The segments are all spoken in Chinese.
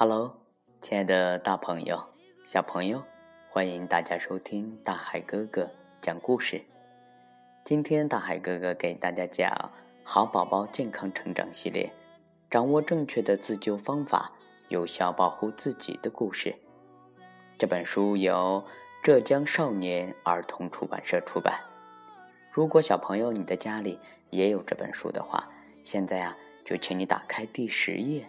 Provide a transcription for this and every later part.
Hello，亲爱的大朋友、小朋友，欢迎大家收听大海哥哥讲故事。今天大海哥哥给大家讲《好宝宝健康成长系列》，掌握正确的自救方法，有效保护自己的故事。这本书由浙江少年儿童出版社出版。如果小朋友你的家里也有这本书的话，现在啊，就请你打开第十页，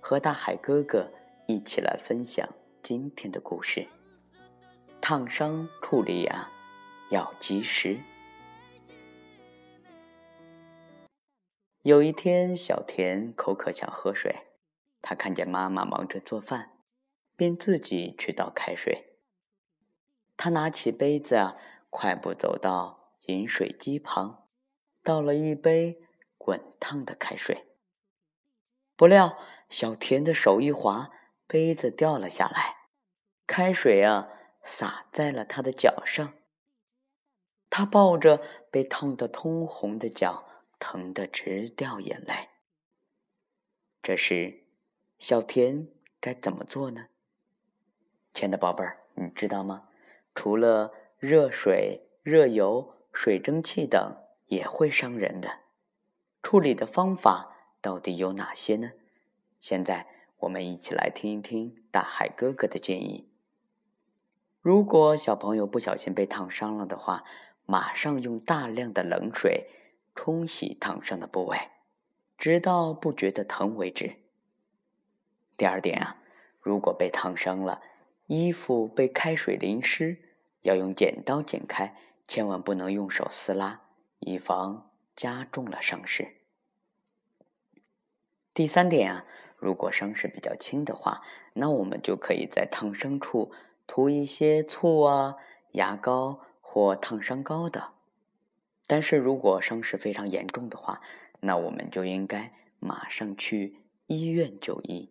和大海哥哥一起来分享今天的故事。烫伤处理呀，要及时。有一天，小田口渴想喝水，他看见妈妈忙着做饭，便自己去倒开水。他拿起杯子，快步走到。饮水机旁，倒了一杯滚烫的开水。不料小田的手一滑，杯子掉了下来，开水啊洒在了他的脚上。他抱着被烫得通红的脚，疼得直掉眼泪。这时，小田该怎么做呢？亲爱的宝贝儿，你知道吗？除了热水、热油。水蒸气等也会伤人的，处理的方法到底有哪些呢？现在我们一起来听一听大海哥哥的建议。如果小朋友不小心被烫伤了的话，马上用大量的冷水冲洗烫伤的部位，直到不觉得疼为止。第二点啊，如果被烫伤了，衣服被开水淋湿，要用剪刀剪开。千万不能用手撕拉，以防加重了伤势。第三点啊，如果伤势比较轻的话，那我们就可以在烫伤处涂一些醋啊、牙膏或烫伤膏的。但是如果伤势非常严重的话，那我们就应该马上去医院就医。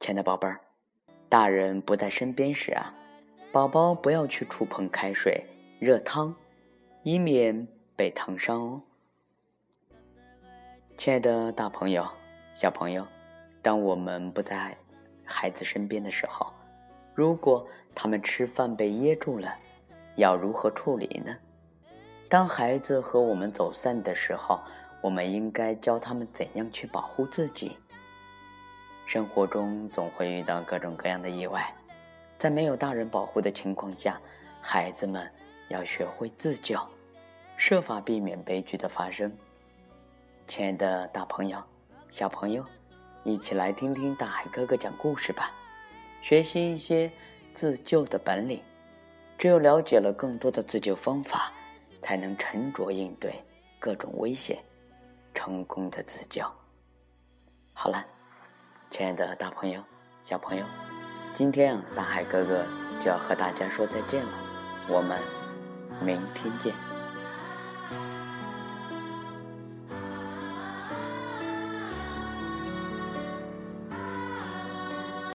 亲爱的宝贝儿，大人不在身边时啊，宝宝不要去触碰开水。热汤，以免被烫伤哦。亲爱的大朋友、小朋友，当我们不在孩子身边的时候，如果他们吃饭被噎住了，要如何处理呢？当孩子和我们走散的时候，我们应该教他们怎样去保护自己。生活中总会遇到各种各样的意外，在没有大人保护的情况下，孩子们。要学会自救，设法避免悲剧的发生。亲爱的大朋友、小朋友，一起来听听大海哥哥讲故事吧，学习一些自救的本领。只有了解了更多的自救方法，才能沉着应对各种危险，成功的自救。好了，亲爱的大朋友、小朋友，今天啊，大海哥哥就要和大家说再见了，我们。明天见。